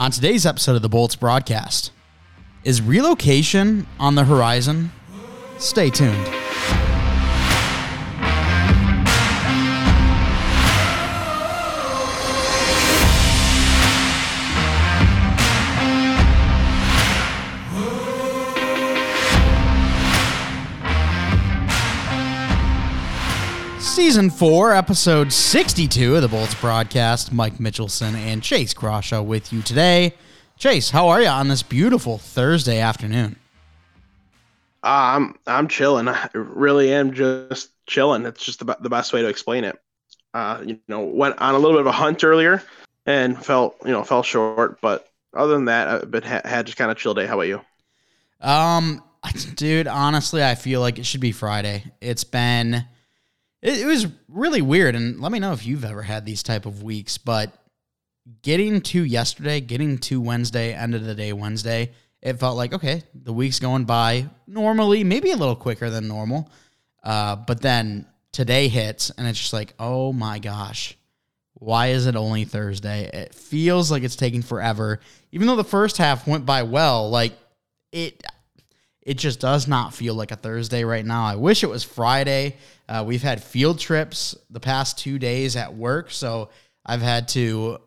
On today's episode of the Bolts broadcast, is relocation on the horizon? Stay tuned. Season 4, episode 62 of the Bolts broadcast. Mike Mitchelson and Chase Crawshaw with you today. Chase, how are you on this beautiful Thursday afternoon? Uh, I'm I'm chilling. I really am just chilling. It's just the, the best way to explain it. Uh, you know, went on a little bit of a hunt earlier and felt you know fell short, but other than that, I've been had just kind of chill day. How about you? Um, dude, honestly, I feel like it should be Friday. It's been it, it was really weird, and let me know if you've ever had these type of weeks. But getting to yesterday, getting to Wednesday, end of the day Wednesday, it felt like okay, the week's going by normally, maybe a little quicker than normal. Uh, but then today hits, and it's just like, oh my gosh, why is it only Thursday? It feels like it's taking forever, even though the first half went by well. Like it, it just does not feel like a Thursday right now. I wish it was Friday. Uh, we've had field trips the past two days at work, so I've had to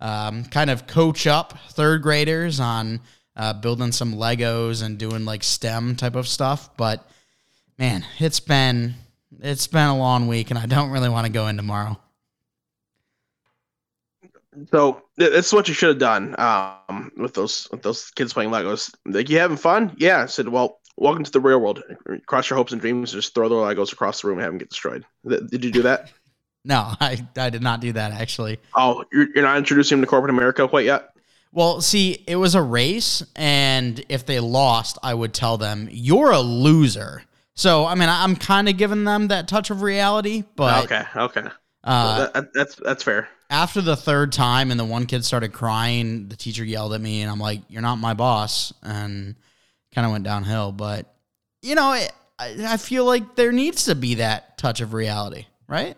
um, kind of coach up third graders on uh, building some Legos and doing like STEM type of stuff. But man, it's been it's been a long week, and I don't really want to go in tomorrow. So this is what you should have done um, with those with those kids playing Legos. Like you having fun? Yeah. I said, well, welcome to the real world. Cross your hopes and dreams. Just throw the Legos across the room and have them get destroyed. Did you do that? no, I, I did not do that actually. Oh, you're, you're not introducing them to corporate America quite yet? Well, see, it was a race, and if they lost, I would tell them, you're a loser. So, I mean, I'm kind of giving them that touch of reality, but. Okay, okay. Uh, that, that's that's fair. After the third time, and the one kid started crying, the teacher yelled at me, and I'm like, "You're not my boss," and kind of went downhill. But you know, I, I feel like there needs to be that touch of reality, right?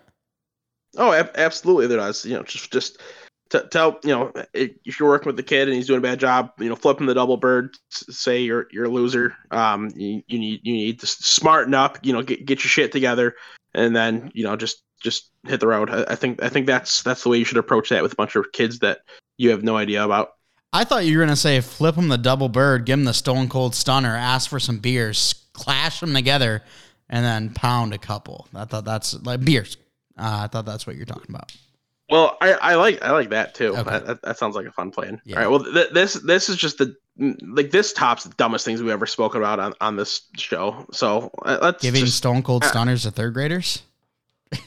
Oh, absolutely, there does. You know, just just tell you know if you're working with the kid and he's doing a bad job, you know, flipping the double bird, say you're you're a loser. Um, you, you need you need to smarten up. You know, get get your shit together, and then you know just just hit the road. I, I think I think that's that's the way you should approach that with a bunch of kids that you have no idea about. I thought you were gonna say flip them the double bird, give them the stone cold stunner, ask for some beers, clash them together, and then pound a couple. I thought that's like beers. Uh, I thought that's what you're talking about. Well, I, I like I like that too. Okay. That, that, sounds like a fun plan. Yeah. All right. Well, th- this this is just the like this tops the dumbest things we've ever spoken about on, on this show. So uh, let's giving just, stone cold uh, stunners to third graders.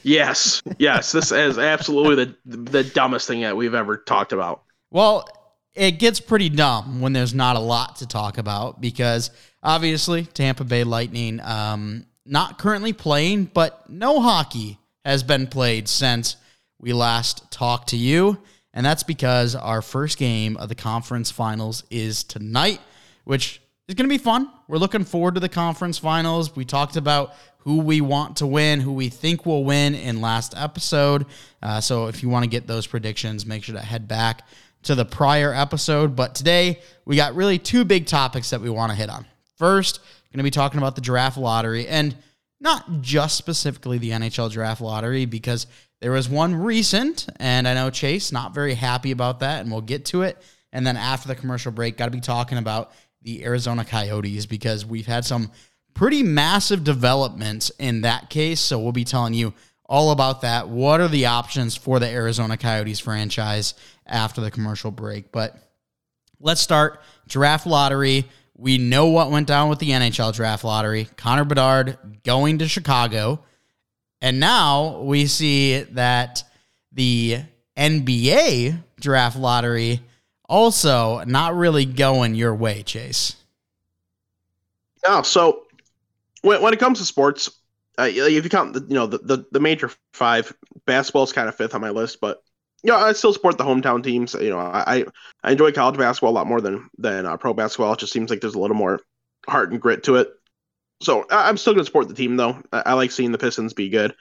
Yes, yes. This is absolutely the the dumbest thing that we've ever talked about. Well, it gets pretty dumb when there's not a lot to talk about because obviously Tampa Bay Lightning um, not currently playing, but no hockey has been played since we last talked to you. And that's because our first game of the conference finals is tonight, which is going to be fun. We're looking forward to the conference finals. We talked about who we want to win, who we think will win in last episode. Uh, so if you want to get those predictions, make sure to head back to the prior episode. But today, we got really two big topics that we want to hit on. First, going to be talking about the draft lottery and not just specifically the NHL draft lottery because there was one recent, and I know Chase not very happy about that, and we'll get to it. And then after the commercial break, got to be talking about the Arizona Coyotes because we've had some pretty massive developments in that case. So we'll be telling you all about that. What are the options for the Arizona Coyotes franchise after the commercial break? But let's start draft lottery. We know what went down with the NHL draft lottery. Connor Bedard going to Chicago. And now we see that the NBA draft lottery also not really going your way, Chase. Yeah, so when, when it comes to sports, uh, if you count the you know the, the, the major five, basketball is kind of fifth on my list, but you know I still support the hometown teams. You know I I enjoy college basketball a lot more than than uh, pro basketball. It just seems like there's a little more heart and grit to it. So I'm still going to support the team though. I, I, like seeing the Pistons be good.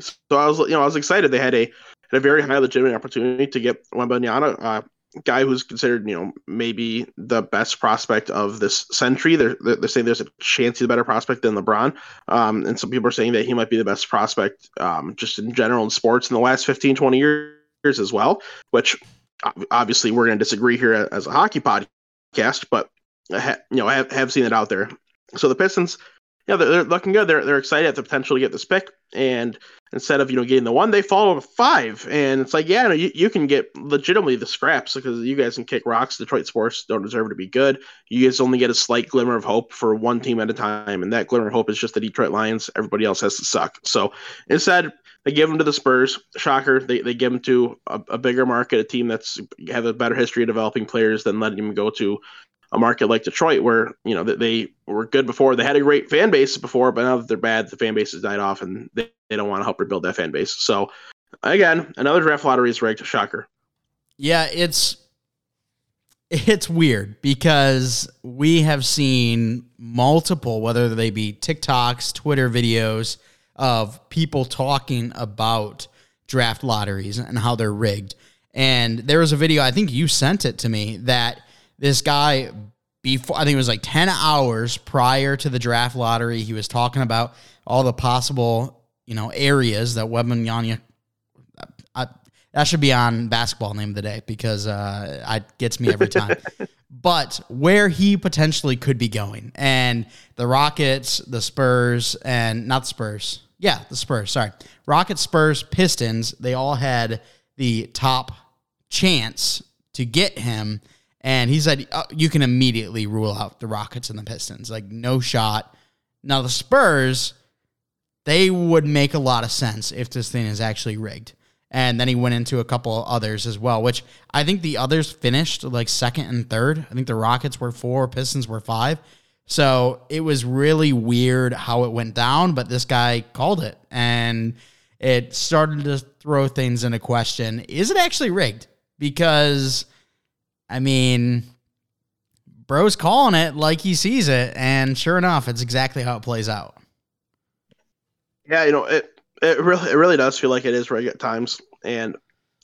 So I was you know I was excited they had a had a very high legitimate opportunity to get Wembanyama uh, guy who's considered, you know, maybe the best prospect of this century. They're they're saying there's a chance he's a better prospect than LeBron, um, and some people are saying that he might be the best prospect um, just in general in sports in the last 15, 20 years as well. Which obviously we're going to disagree here as a hockey podcast, but you know I have, have seen it out there. So the Pistons yeah, they're, looking good. They're they're excited at the potential to get this pick, and instead of you know getting the one, they follow with five, and it's like yeah, you, you can get legitimately the scraps because you guys can kick rocks. Detroit sports don't deserve to be good. You guys only get a slight glimmer of hope for one team at a time, and that glimmer of hope is just the Detroit Lions. Everybody else has to suck. So instead, they give them to the Spurs. Shocker, they, they give them to a, a bigger market, a team that's have a better history of developing players than letting them go to a market like Detroit, where you know that they were good before, they had a great fan base before, but now that they're bad, the fan base has died off, and they, they don't want to help rebuild that fan base. So, again, another draft lottery is rigged. Shocker. Yeah, it's it's weird because we have seen multiple, whether they be TikToks, Twitter videos of people talking about draft lotteries and how they're rigged. And there was a video, I think you sent it to me, that this guy before I think it was like 10 hours prior to the draft lottery, he was talking about all the possible, you know, areas that Wembanyama I, that should be on basketball name of the day because uh, it gets me every time. but where he potentially could be going, and the Rockets, the Spurs, and not the Spurs, yeah, the Spurs. Sorry, Rockets, Spurs, Pistons. They all had the top chance to get him and he said uh, you can immediately rule out the Rockets and the Pistons. Like, no shot. Now, the Spurs, they would make a lot of sense if this thing is actually rigged. And then he went into a couple others as well, which I think the others finished like second and third. I think the Rockets were four, Pistons were five. So it was really weird how it went down, but this guy called it and it started to throw things into question. Is it actually rigged? Because I mean, bro's calling it like he sees it, and sure enough, it's exactly how it plays out. Yeah, you know, it it really it really does feel like it is right at times, and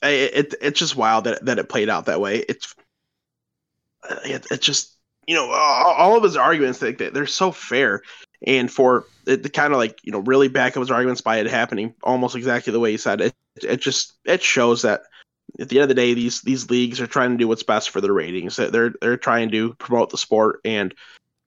it, it it's just wild that that it played out that way. It's uh, it, it just you know all, of his arguments they, they're so fair, and for it to kind of like you know really back up his arguments by it happening almost exactly the way he said it, it just it shows that at the end of the day, these these leagues are trying to do what's best for their ratings. They're they're trying to promote the sport and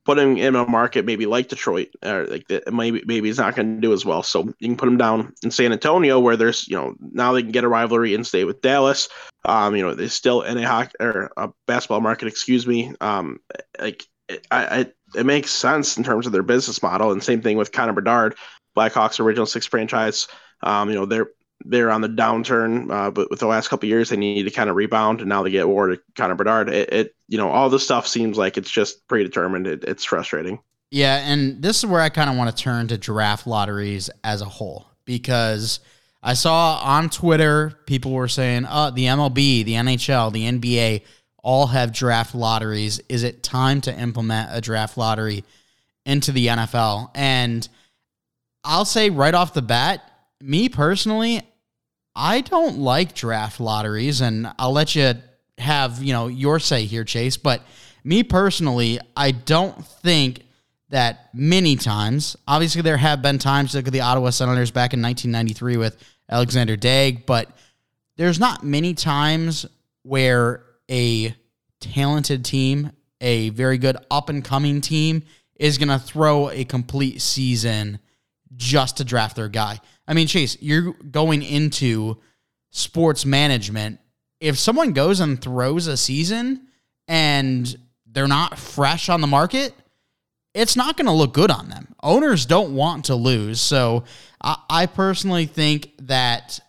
putting in a market maybe like Detroit, or like maybe maybe it's not going to do as well. So you can put them down in San Antonio, where there's you know now they can get a rivalry and stay with Dallas. Um, you know, they're still in a hockey or a basketball market. Excuse me. Um, like it, I, I, it makes sense in terms of their business model, and same thing with Connor Bedard, Blackhawks original six franchise. Um, you know, they're they're on the downturn, uh, but with the last couple years, they need to kind of rebound, and now they get awarded Connor Bedard. It, it, you know, all this stuff seems like it's just predetermined. It, it's frustrating. Yeah, and this is where I kind of want to turn to draft lotteries as a whole because I saw on Twitter people were saying, "Uh, the MLB, the NHL, the NBA all have draft lotteries. Is it time to implement a draft lottery into the NFL?" And I'll say right off the bat, me personally, I don't like draft lotteries, and I'll let you have you know your say here, Chase. But me personally, I don't think that many times. Obviously, there have been times. Look at the Ottawa Senators back in 1993 with Alexander Daigle, but there's not many times where a talented team, a very good up and coming team, is going to throw a complete season just to draft their guy. I mean, Chase, you're going into sports management. If someone goes and throws a season and they're not fresh on the market, it's not going to look good on them. Owners don't want to lose. So I, I, personally think that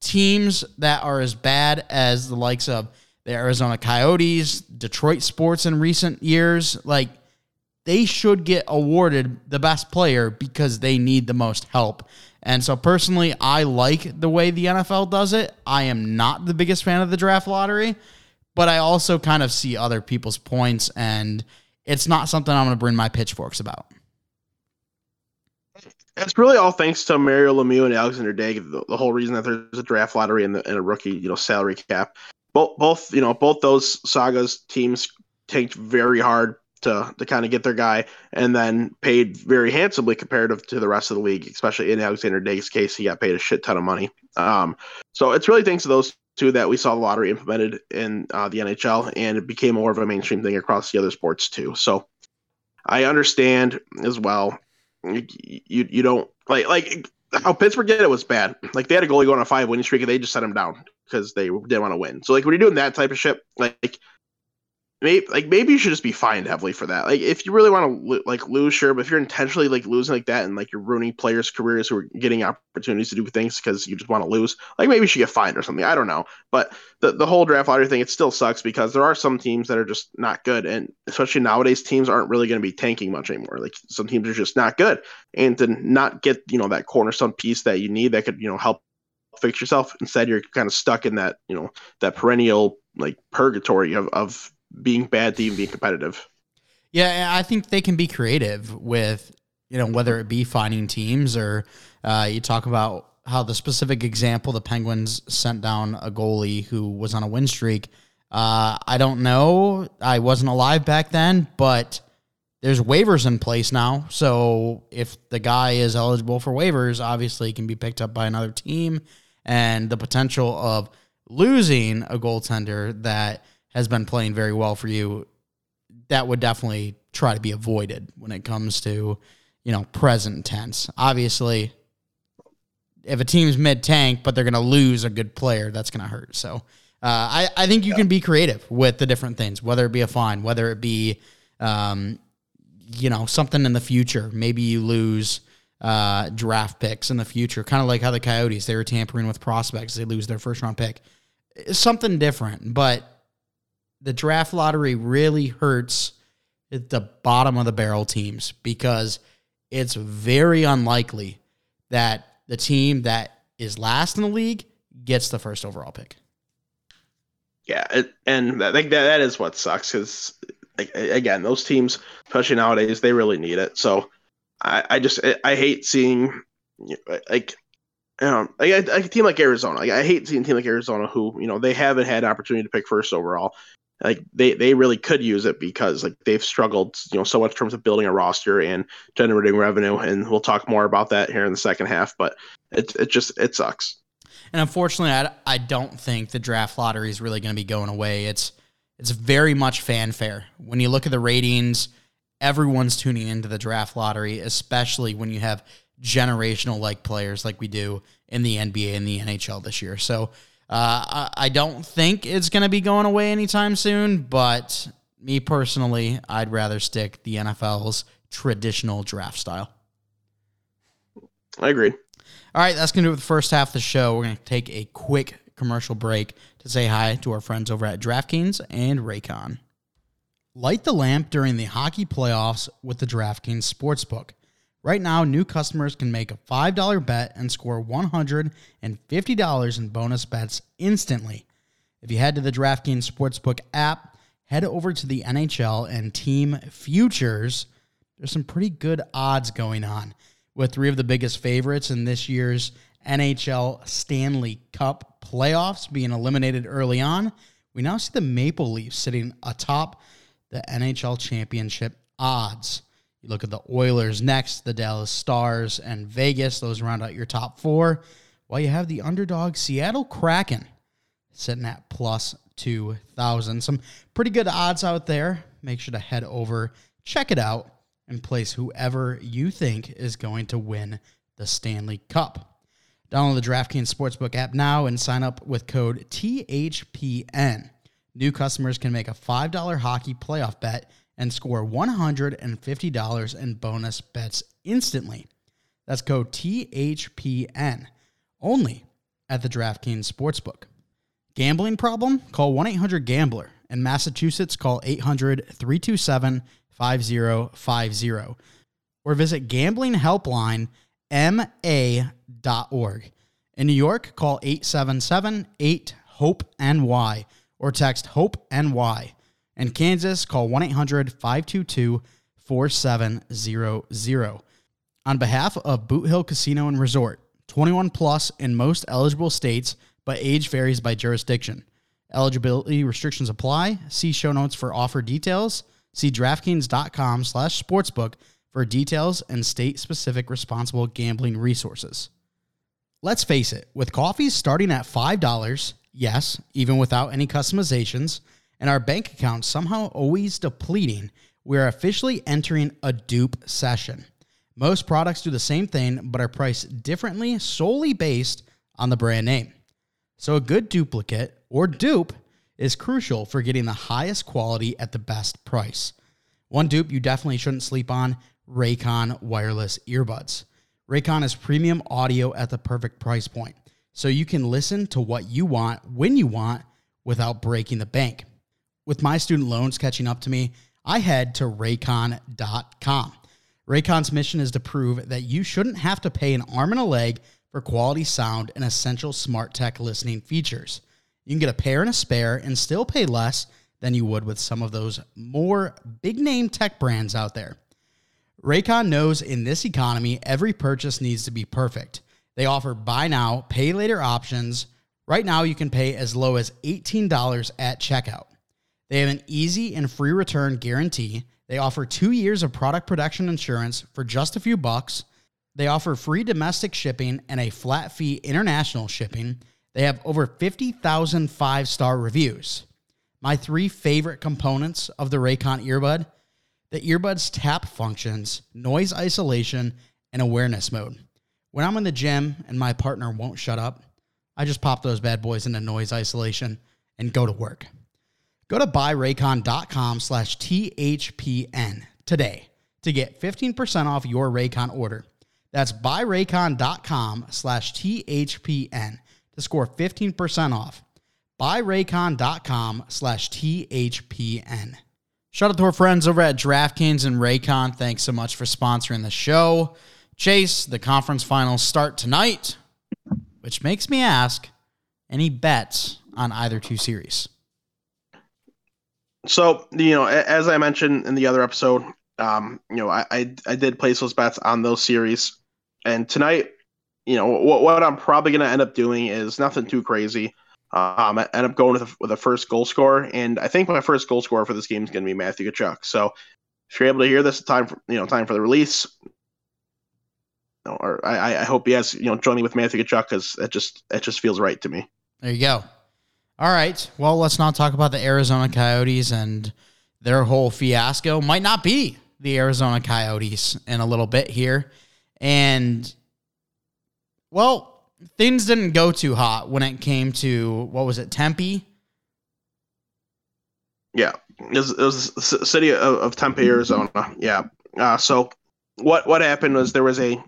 teams that are as bad as the likes of the Arizona Coyotes, Detroit Sports in recent years, like they should get awarded the best player because they need the most help. And so personally, I like the way the NFL does it. I am not the biggest fan of the draft lottery, but I also kind of see other people's points and it's not something I'm going to bring my pitchforks about. It's really all thanks to Mario Lemieux and Alexander Daigle. The, the, whole reason that there's a draft lottery and, the, and, a rookie, you know, salary cap. both both you know both those sagas teams tanked very hard to to kind of get their guy, and then paid very handsomely comparative to the rest of the league, especially in Alexander Day's case, he got paid a shit ton of money. Um, so it's really thanks to those two that we saw the lottery implemented in uh, the NHL, and it became more of a mainstream thing across the other sports too. So I understand as well. You you, don't like like how Pittsburgh did it was bad. Like they had a goalie going on a five winning streak, and they just set him down because they didn't want to win. So like when you're doing that type of shit, like maybe like maybe you should just be fined heavily for that. Like if you really want to like lose, sure, but if you're intentionally like losing like that and like you're ruining players' careers who are getting opportunities to do things because you just want to lose, like maybe you should get fined or something. I don't know, but the the whole draft lottery thing it still sucks because there are some teams that are just not good, and especially nowadays teams aren't really going to be tanking much anymore. Like some teams are just not good, and to not get you know that cornerstone piece that you need that could you know help fix yourself instead you're kind of stuck in that you know that perennial like purgatory of, of being bad to even being competitive. Yeah, I think they can be creative with you know whether it be finding teams or uh, you talk about how the specific example the Penguins sent down a goalie who was on a win streak. Uh, I don't know. I wasn't alive back then, but there's waivers in place now. So if the guy is eligible for waivers, obviously he can be picked up by another team. And the potential of losing a goaltender that has been playing very well for you, that would definitely try to be avoided when it comes to, you know, present tense. Obviously, if a team's mid tank, but they're going to lose a good player, that's going to hurt. So uh, I, I think you yeah. can be creative with the different things, whether it be a fine, whether it be, um, you know, something in the future. Maybe you lose uh, draft picks in the future, kind of like how the Coyotes, they were tampering with prospects, they lose their first round pick. It's something different, but the draft lottery really hurts the bottom of the barrel teams because it's very unlikely that the team that is last in the league gets the first overall pick. Yeah, and I think that that is what sucks because again, those teams, especially nowadays, they really need it. So I, I just I hate seeing like know, like a, a team like Arizona. Like I hate seeing a team like Arizona who you know they haven't had an opportunity to pick first overall, like they they really could use it because like they've struggled you know so much in terms of building a roster and generating revenue and we'll talk more about that here in the second half but it it just it sucks. And unfortunately i, I don't think the draft lottery is really going to be going away. It's it's very much fanfare. When you look at the ratings everyone's tuning into the draft lottery especially when you have generational like players like we do in the nba and the nhl this year. So uh, I don't think it's going to be going away anytime soon, but me personally, I'd rather stick the NFL's traditional draft style. I agree. All right, that's going to do it the first half of the show. We're going to take a quick commercial break to say hi to our friends over at DraftKings and Raycon. Light the lamp during the hockey playoffs with the DraftKings Sportsbook. Right now, new customers can make a $5 bet and score $150 in bonus bets instantly. If you head to the DraftKings Sportsbook app, head over to the NHL and team futures. There's some pretty good odds going on with three of the biggest favorites in this year's NHL Stanley Cup playoffs being eliminated early on. We now see the Maple Leafs sitting atop the NHL championship odds. You look at the Oilers next, the Dallas Stars, and Vegas. Those round out your top four. While you have the underdog Seattle Kraken sitting at plus 2,000. Some pretty good odds out there. Make sure to head over, check it out, and place whoever you think is going to win the Stanley Cup. Download the DraftKings Sportsbook app now and sign up with code THPN. New customers can make a $5 hockey playoff bet and score $150 in bonus bets instantly. That's code THPN only at the DraftKings Sportsbook. Gambling problem? Call 1 800 Gambler. In Massachusetts, call 800 327 5050 or visit gamblinghelplinema.org. In New York, call 877 8 HOPE NY or text HOPE NY. In Kansas, call 1 800 522 4700. On behalf of Boot Hill Casino and Resort, 21 plus in most eligible states, but age varies by jurisdiction. Eligibility restrictions apply. See show notes for offer details. See DraftKings.com slash sportsbook for details and state-specific responsible gambling resources. Let's face it, with coffees starting at $5, yes, even without any customizations, and our bank account somehow always depleting, we're officially entering a dupe session. Most products do the same thing, but are priced differently solely based on the brand name. So a good duplicate or dupe is crucial for getting the highest quality at the best price. One dupe you definitely shouldn't sleep on Raycon wireless earbuds. Raycon is premium audio at the perfect price point, so you can listen to what you want when you want without breaking the bank. With my student loans catching up to me, I head to raycon.com. Raycon's mission is to prove that you shouldn't have to pay an arm and a leg for quality sound and essential smart tech listening features. You can get a pair and a spare and still pay less than you would with some of those more big name tech brands out there. Raycon knows in this economy, every purchase needs to be perfect. They offer buy now, pay later options. Right now, you can pay as low as $18 at checkout. They have an easy and free return guarantee. They offer two years of product protection insurance for just a few bucks. They offer free domestic shipping and a flat fee international shipping. They have over 50,000 five star reviews. My three favorite components of the Raycon earbud the earbud's tap functions, noise isolation, and awareness mode. When I'm in the gym and my partner won't shut up, I just pop those bad boys into noise isolation and go to work. Go to buyraycon.com slash THPN today to get 15% off your Raycon order. That's buyraycon.com slash THPN to score 15% off. Buyraycon.com slash THPN. Shout out to our friends over at DraftKings and Raycon. Thanks so much for sponsoring the show. Chase, the conference finals start tonight, which makes me ask any bets on either two series? So, you know, as I mentioned in the other episode, um, you know, I, I, I did place those bets on those series. And tonight, you know, what, what I'm probably going to end up doing is nothing too crazy. Um, I end up going with a, with a first goal scorer, and I think my first goal scorer for this game is going to be Matthew Tkachuk. So, if you're able to hear this, time for you know time for the release, or I, I hope he has you know join me with Matthew Tkachuk because it just it just feels right to me. There you go. All right. Well, let's not talk about the Arizona Coyotes and their whole fiasco. Might not be the Arizona Coyotes in a little bit here, and well, things didn't go too hot when it came to what was it, Tempe? Yeah, it was, it was the city of, of Tempe, Arizona. Yeah. Uh, so what what happened was there was a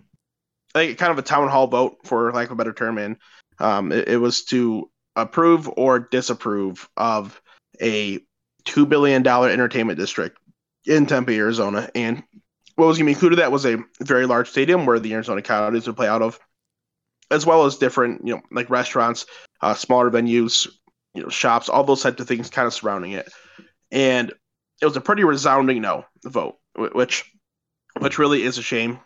like kind of a town hall vote, for lack of a better term, and um, it, it was to approve or disapprove of a two billion dollar entertainment district in Tempe, Arizona, and what was going to be included that was a very large stadium where the Arizona Coyotes would play out of as well as different, you know, like restaurants, uh, smaller venues, you know, shops, all those types of things kind of surrounding it. And it was a pretty resounding no vote, which which really is a shame.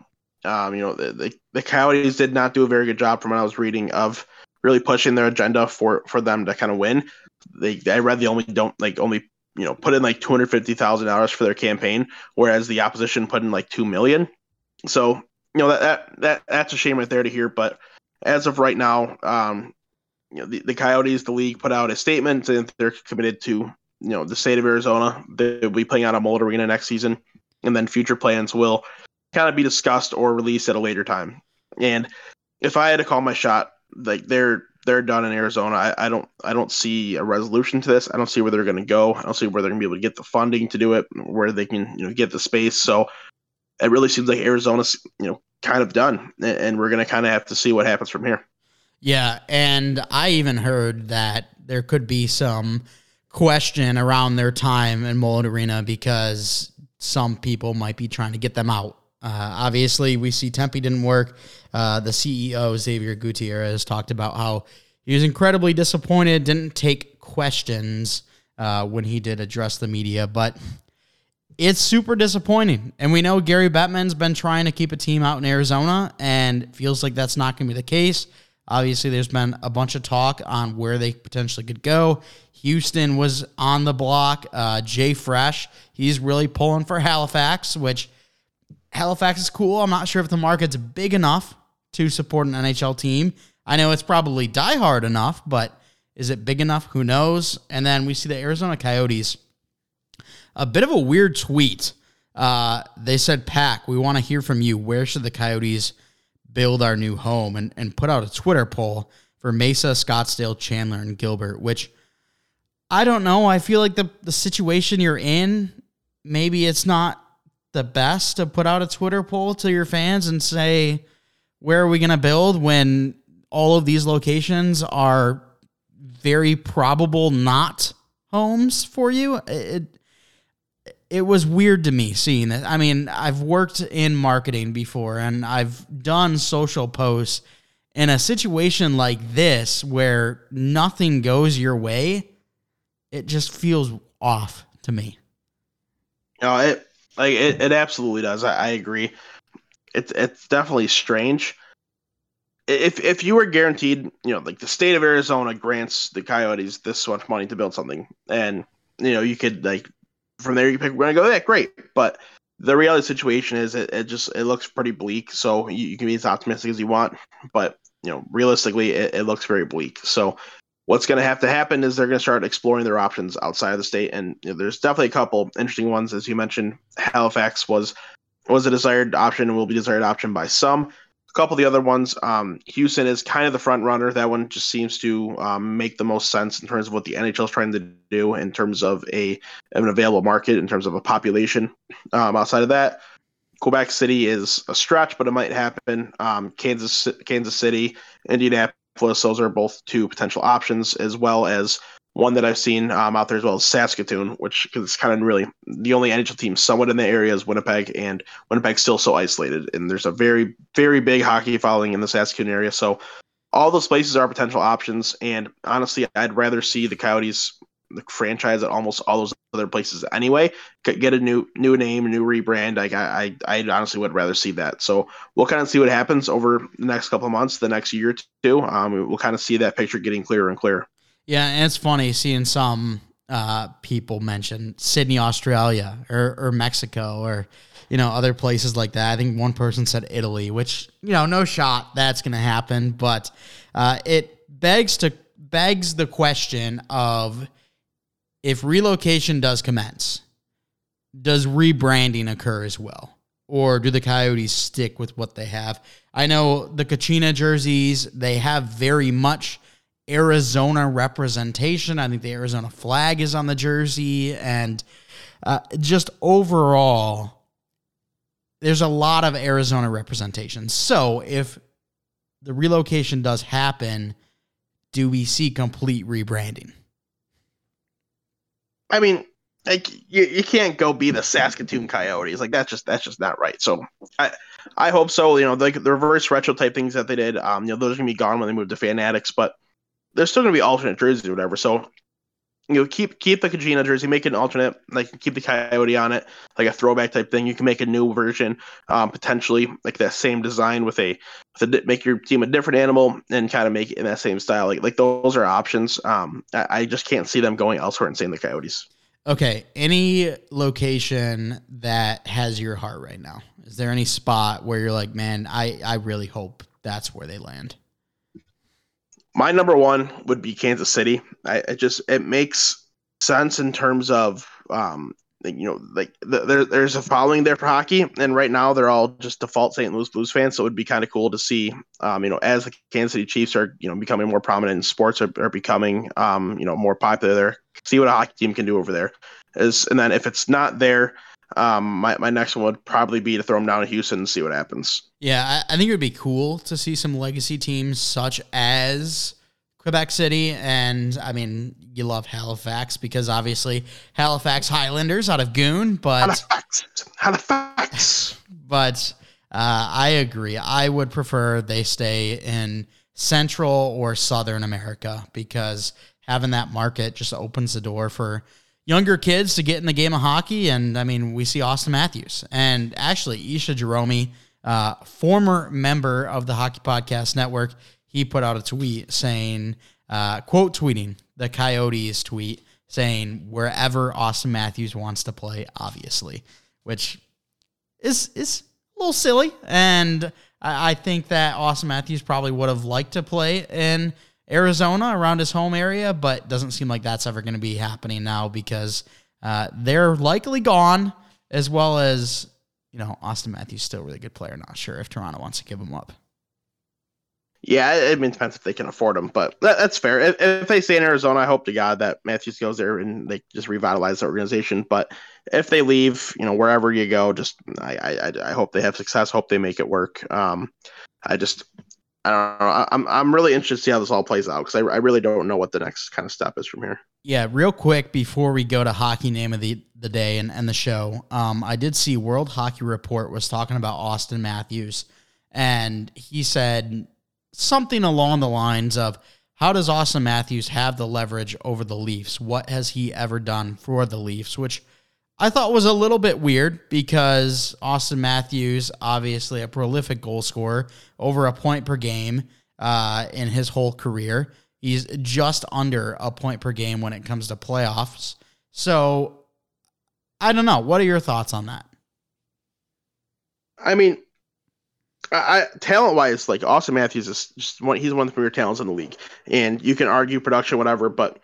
Um, you know, the, the, the Coyotes did not do a very good job from what I was reading of really pushing their agenda for for them to kind of win. They I read they only don't like only you know put in like two hundred fifty thousand dollars for their campaign, whereas the opposition put in like two million. So you know that, that that that's a shame right there to hear. But as of right now, um, you know, the, the Coyotes, the league put out a statement and they're committed to, you know, the state of Arizona. They'll be playing out of Mullet Arena next season, and then future plans will kind of be discussed or released at a later time. And if I had to call my shot, like they're they're done in Arizona. I, I don't I don't see a resolution to this. I don't see where they're going to go. I don't see where they're going to be able to get the funding to do it, where they can you know get the space. So it really seems like Arizona's you know kind of done, and we're going to kind of have to see what happens from here. Yeah, and I even heard that there could be some question around their time in Mullet Arena because some people might be trying to get them out. Uh, obviously, we see Tempe didn't work. Uh, the CEO Xavier Gutierrez talked about how he was incredibly disappointed, didn't take questions uh, when he did address the media, but it's super disappointing. And we know Gary Bettman's been trying to keep a team out in Arizona and feels like that's not going to be the case. Obviously, there's been a bunch of talk on where they potentially could go. Houston was on the block. Uh, Jay Fresh, he's really pulling for Halifax, which Halifax is cool. I'm not sure if the market's big enough to support an NHL team. I know it's probably diehard enough, but is it big enough? Who knows? And then we see the Arizona Coyotes. A bit of a weird tweet. Uh, they said, Pack, we want to hear from you. Where should the Coyotes build our new home? And, and put out a Twitter poll for Mesa, Scottsdale, Chandler, and Gilbert, which I don't know. I feel like the, the situation you're in, maybe it's not the best to put out a Twitter poll to your fans and say, where are we going to build when all of these locations are very probable not homes for you? It, it was weird to me seeing that. I mean, I've worked in marketing before and I've done social posts in a situation like this where nothing goes your way. It just feels off to me. No, it like it, it absolutely does. I, I agree. It's it's definitely strange. If if you were guaranteed, you know, like the state of Arizona grants the Coyotes this much money to build something, and you know, you could like from there you pick we're gonna go that great. But the reality situation is it, it just it looks pretty bleak. So you, you, can be as optimistic as you want, but you know realistically it, it looks very bleak. So what's going to have to happen is they're going to start exploring their options outside of the state, and you know, there's definitely a couple interesting ones as you mentioned. Halifax was was a desired option and will be desired option by some a couple of the other ones, um, Houston is kind of the front runner. That one just seems to um, make the most sense in terms of what the NHL is trying to do in terms of a an available market, in terms of a population. Um, outside of that, Quebec City is a stretch, but it might happen. Um, Kansas Kansas City, Indianapolis, those are both two potential options, as well as one that I've seen um, out there as well as Saskatoon, which is kind of really the only NHL team somewhat in the area is Winnipeg, and Winnipeg's still so isolated. And there's a very, very big hockey following in the Saskatoon area. So all those places are potential options. And honestly, I'd rather see the Coyotes the franchise at almost all those other places anyway. Get a new new name, new rebrand. Like I, I, I honestly would rather see that. So we'll kind of see what happens over the next couple of months, the next year or two. Um, we'll kind of see that picture getting clearer and clearer. Yeah, and it's funny seeing some uh, people mention Sydney, Australia, or, or Mexico, or you know other places like that. I think one person said Italy, which you know no shot that's going to happen, but uh, it begs to begs the question of if relocation does commence, does rebranding occur as well? Or do the Coyotes stick with what they have? I know the Kachina jerseys, they have very much Arizona representation. I think the Arizona flag is on the jersey, and uh, just overall, there's a lot of Arizona representation. So if the relocation does happen, do we see complete rebranding? I mean, like you, you can't go be the Saskatoon Coyotes. Like that's just that's just not right. So I I hope so. You know, like the reverse retro type things that they did. Um, you know, those are gonna be gone when they move to Fanatics, but there's still to be alternate jerseys or whatever. So you know, keep keep the Kachina jersey, make an alternate, like keep the Coyote on it, like a throwback type thing. You can make a new version, um, potentially like that same design with a, with a make your team a different animal and kind of make it in that same style. Like like those are options. Um, I, I just can't see them going elsewhere and saying the Coyotes. Okay, any location that has your heart right now? Is there any spot where you're like, man, I I really hope that's where they land? My number one would be Kansas City. I it just it makes sense in terms of um you know like there, there's a following there for hockey and right now they're all just default St. Louis Blues fans so it would be kind of cool to see um you know as the Kansas City Chiefs are you know becoming more prominent in sports are, are becoming um you know more popular there see what a hockey team can do over there is and then if it's not there um, my, my next one would probably be to throw them down in Houston and see what happens. Yeah, I, I think it would be cool to see some legacy teams such as Quebec City, and I mean, you love Halifax because obviously Halifax Highlanders out of Goon, but Halifax, Halifax. But uh, I agree. I would prefer they stay in Central or Southern America because having that market just opens the door for younger kids to get in the game of hockey. And I mean, we see Auston Matthews and actually Isha Jerome, uh, former member of the Hockey Podcast Network. He put out a tweet saying uh, quote tweeting the Coyotes tweet saying wherever Auston Matthews wants to play, obviously, which is is a little silly. And I, I think that Auston Matthews probably would have liked to play in Arizona around his home area, but doesn't seem like that's ever going to be happening now because uh, they're likely gone, as well as you know Auston Matthews still a really good player. Not sure if Toronto wants to give him up. Yeah, it, it depends if they can afford him, but that, that's fair. If, if, they stay in Arizona, I hope to God that Matthews goes there and they just revitalize the organization. But if they leave, you know, wherever you go, just I I, I hope they have success. Hope they make it work. Um, I just I don't know. I'm I'm really interested to see how this all plays out because I, I really don't know what the next kind of step is from here. Yeah, real quick before we go to hockey name of the the day and, and the show, um, I did see World Hockey Report was talking about Auston Matthews, and he said something along the lines of, "How does Auston Matthews have the leverage over the Leafs? What has he ever done for the Leafs?" Which I thought was a little bit weird because Auston Matthews, obviously a prolific goal scorer, over a point per game uh, in his whole career. He's just under a point per game when it comes to playoffs. So I don't know. What are your thoughts on that? I mean, I, talent wise, like Auston Matthews is just one. He's one of the premier talents in the league, and you can argue production, whatever, but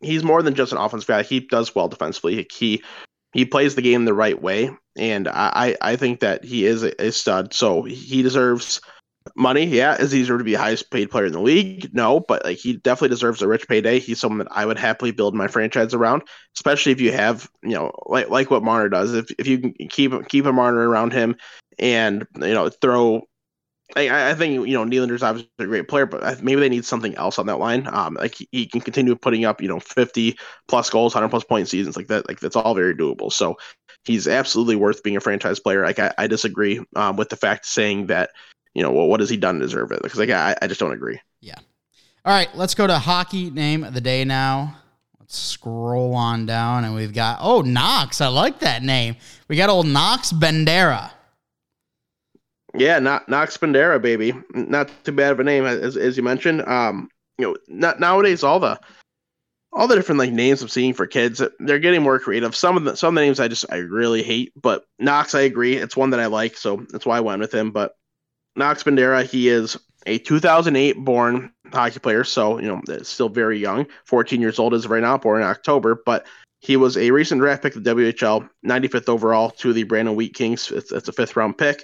he's more than just an offensive guy. He does well defensively. He he plays the game the right way, and I I think that he is a, stud. So he deserves money. Yeah, is he deserve to be the highest paid player in the league? No, but like he definitely deserves a rich payday. He's someone that I would happily build my franchise around, especially if you have you know like like what Marner does. If if you can keep keep a Marner around him and you know throw I, I, think you know Nylander's obviously a great player, but maybe they need something else on that line. Um, like he, he, can continue putting up you know 50 plus goals, 100 plus point seasons like that. Like that's all very doable. So he's absolutely worth being a franchise player. Like I, I disagree um, with the fact saying that you know well, what has he done to deserve it? Because like I, I just don't agree. Yeah. All right, let's go to hockey name of the day now. Let's scroll on down, and we've got oh Knox. I like that name. We got old Knox Bandera. Yeah, not Knox Bandera, baby. Not too bad of a name, as, as you mentioned. Um, you know, not, nowadays all the all the different like names I'm seeing for kids, they're getting more creative. Some of the some of the names I just I really hate, but Knox I agree, it's one that I like, so that's why I went with him. But Knox Bandera, he is a 2008 born hockey player, so you know still very young, 14 years old of right now, born in October, but he was a recent draft pick of the WHL, 95th overall to the Brandon Wheat Kings. It's, it's a fifth round pick.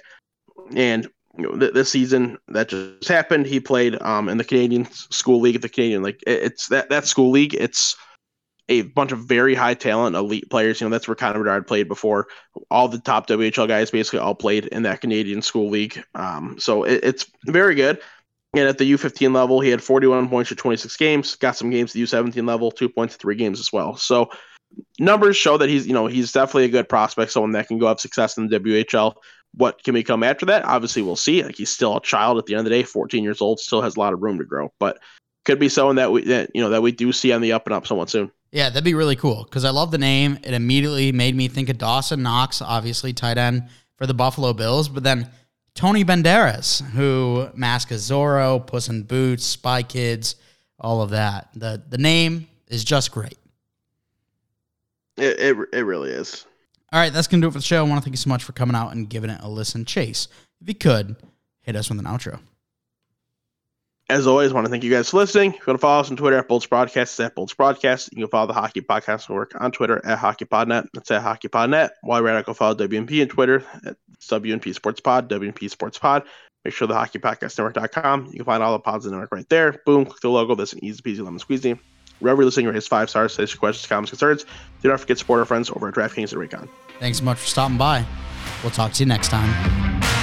And you know, th- this season that just happened, he played um, in the Canadian School League. At the Canadian like it's that that school league. It's a bunch of very high talent elite players. You know that's where Connor Bedard played before. All the top WHL guys basically all played in that Canadian School League. Um, so it, it's very good. And at the U15 level, he had 41 points for 26 games. Got some games at the U17 level, two points, three games as well. So numbers show that he's you know he's definitely a good prospect, someone that can go have success in the WHL. What can become after that? Obviously, we'll see. Like he's still a child at the end of the day, 14 years old, still has a lot of room to grow, but could be someone that we that you know that we do see on the up and up somewhat soon. Yeah, that'd be really cool because I love the name. It immediately made me think of Dawson Knox, obviously tight end for the Buffalo Bills, but then Tony Banderas, who Mask of Zorro, Puss in Boots, Spy Kids, all of that. The the name is just great. It, it, it really is. All right, that's going to do it for the show. I want to thank you so much for coming out and giving it a listen. Chase, if you could, hit us with an outro. As always, I want to thank you guys for listening. If you want to follow us on Twitter at Bolts Broadcast, at Bolts Broadcast. You can follow the Hockey Podcast Network on Twitter at HockeyPodNet. That's at HockeyPodNet. While you're at it, go follow WNP on Twitter at WNP Sports Pod, WNP Sports Pod. Make sure the HockeyPodcastNetwork.com. You can find all the pods in the network right there. Boom, click the logo. That's an easy peasy lemon squeezy. Wherever you're listening, rate us five stars. Say your questions, comments, concerns. Do not forget to support our friends over at DraftKings and Raycon. Thanks so much for stopping by. We'll talk to you next time.